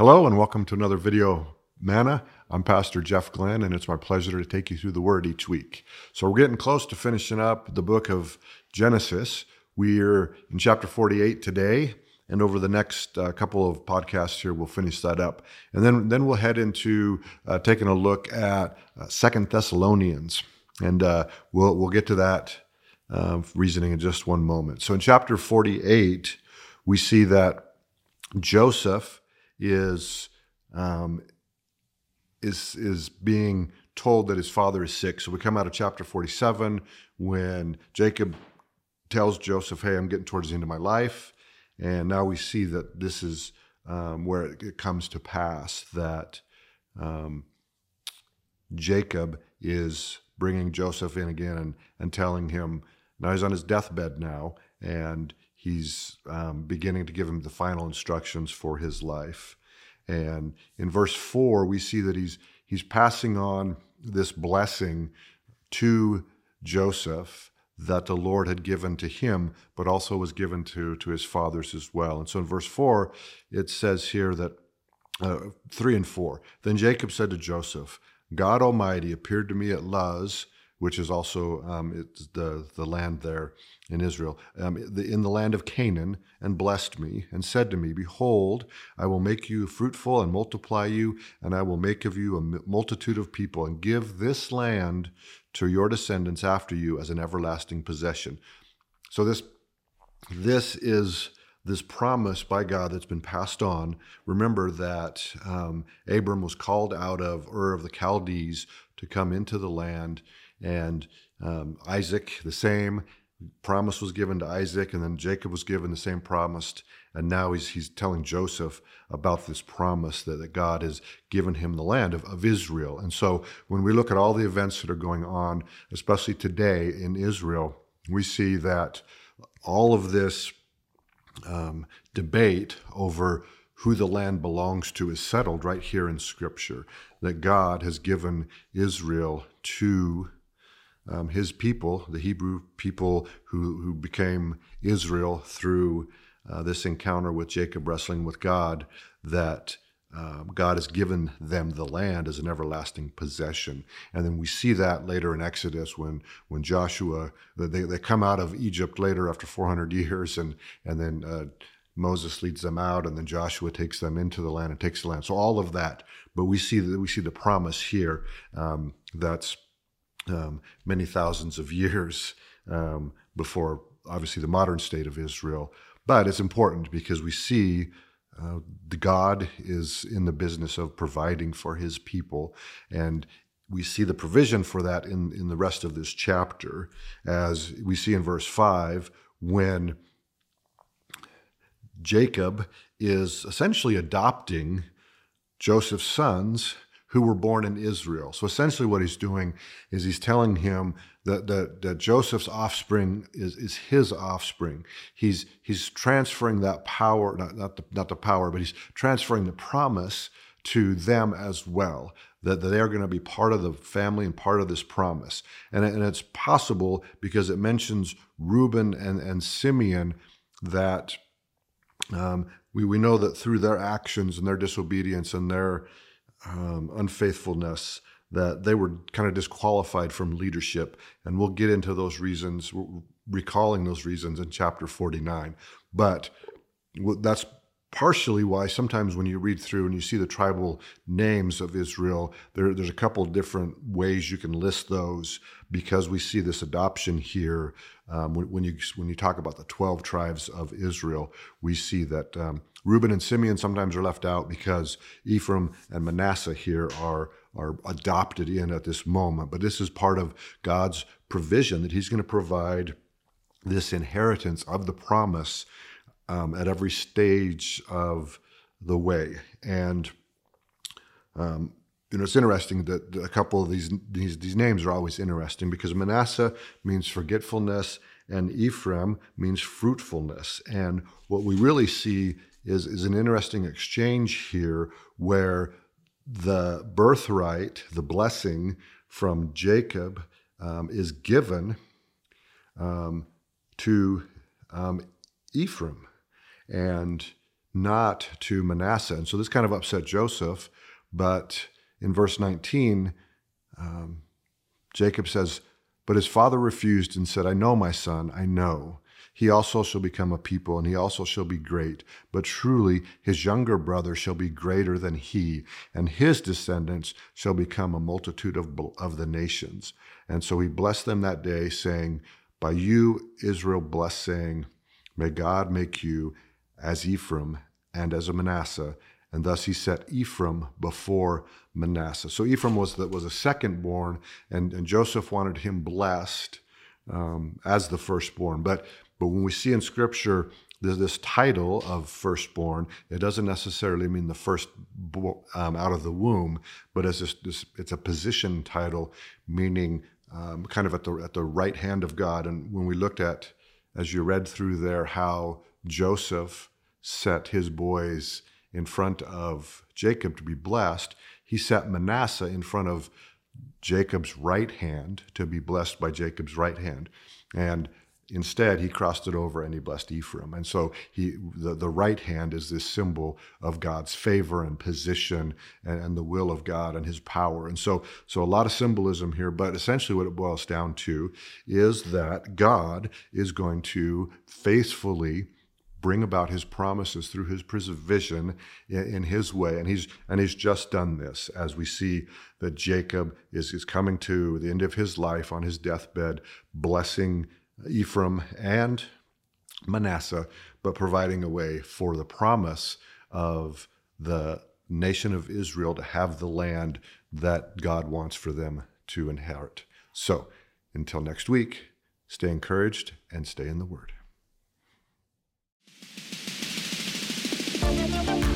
Hello, and welcome to another video Manna. I'm Pastor Jeff Glenn, and it's my pleasure to take you through the Word each week. So, we're getting close to finishing up the book of Genesis. We're in chapter 48 today, and over the next uh, couple of podcasts here, we'll finish that up. And then, then we'll head into uh, taking a look at uh, Second Thessalonians, and uh, we'll, we'll get to that uh, reasoning in just one moment. So, in chapter 48, we see that Joseph is um, is is being told that his father is sick. So we come out of chapter 47 when Jacob tells Joseph, "Hey, I'm getting towards the end of my life," and now we see that this is um, where it, it, comes to pass that um, Jacob is bringing Joseph in again and, and telling him now he's on his deathbed now and he's um, beginning to give him the final instructions for his life. And in verse four, we see that he's he's passing on this blessing to Joseph that the Lord had given to him, but also was given to, to his fathers as well. And so in verse 4, it says here that uh, 3 and 4 Then Jacob said to Joseph, God Almighty appeared to me at Luz which is also um, it's the, the land there in Israel, um, in the land of Canaan, and blessed me, and said to me, Behold, I will make you fruitful and multiply you, and I will make of you a multitude of people, and give this land to your descendants after you as an everlasting possession. So this this is this promise by God that's been passed on. Remember that um, Abram was called out of Ur of the Chaldees to come into the land and um, Isaac the same promise was given to Isaac, and then Jacob was given the same promise, and now he's he's telling Joseph about this promise that, that God has given him the land of, of Israel. And so when we look at all the events that are going on, especially today in Israel, we see that all of this um, debate over who the land belongs to is settled right here in Scripture. That God has given Israel to um, his people, the Hebrew people who, who became Israel through uh, this encounter with Jacob wrestling with God, that um, God has given them the land as an everlasting possession. And then we see that later in Exodus when, when Joshua, they, they come out of Egypt later after 400 years, and, and then uh, Moses leads them out, and then Joshua takes them into the land and takes the land. So all of that, but we see that we see the promise here um, that's um, many thousands of years um, before, obviously, the modern state of Israel. But it's important because we see uh, the God is in the business of providing for his people. And we see the provision for that in, in the rest of this chapter, as we see in verse 5 when Jacob is essentially adopting Joseph's sons who were born in Israel. So essentially, what he's doing is he's telling him that, that, that Joseph's offspring is, is his offspring. He's, he's transferring that power, not, not, the, not the power, but he's transferring the promise to them as well, that, they are going to be part of the family and part of this promise. And, and it's possible because it mentions Reuben and, and Simeon that um, we, we know that through their actions and their disobedience and their um, unfaithfulness that they were kind of disqualified from leadership. And we'll get into those reasons, recalling those reasons in chapter 49. But that's partially why sometimes when you read through and you see the tribal names of Israel, there, there's a couple different ways you can list those because we see this adoption here. Um, when, when, you when you talk about the twelve tribes of Israel, we see that um, Reuben and Simeon sometimes are left out because Ephraim and Manasseh here are are adopted in at this moment. But this is part of God's provision that He's going to provide this inheritance of the promise um, at every stage of the way. And um, you know, it's interesting that a couple of these, these these names are always interesting because Manasseh means forgetfulness and Ephraim means fruitfulness. And what we really see is, is an interesting exchange here where the birthright, the blessing from Jacob, um, is given um, to um, Ephraim and not to Manasseh. And so this kind of upset Joseph. But in verse 19, um, Jacob says, But his father refused and said, I know, my son, I know. He also shall become a people, and he also shall be great. But truly, his younger brother shall be greater than he, and his descendants shall become a multitude of, of the nations. And so he blessed them that day, saying, By you, Israel, bless, saying, May God make you as Ephraim and as a Manasseh. And thus he set Ephraim before Manasseh. So Ephraim was the, was a second born, and, and Joseph wanted him blessed um, as the firstborn. But but when we see in Scripture this, this title of firstborn, it doesn't necessarily mean the first um, out of the womb, but as this, this, it's a position title, meaning um, kind of at the at the right hand of God. And when we looked at, as you read through there, how Joseph set his boys in front of Jacob to be blessed, he set Manasseh in front of Jacob's right hand to be blessed by Jacob's right hand. And Instead, he crossed it over and he blessed Ephraim. And so he, the, the right hand is this symbol of God's favor and position and, and, the will of God and his power. And so, so a lot of symbolism here, but essentially what it boils down to is that God is going to faithfully bring about his promises through his provision in, in, his way and he's and he's just done this as we see that jacob is, is coming to the end of his life on his deathbed blessing Ephraim and Manasseh, but providing a way for the promise of the nation of Israel to have the land that God wants for them to inherit. So, until next week, stay encouraged and stay in the Word. thank you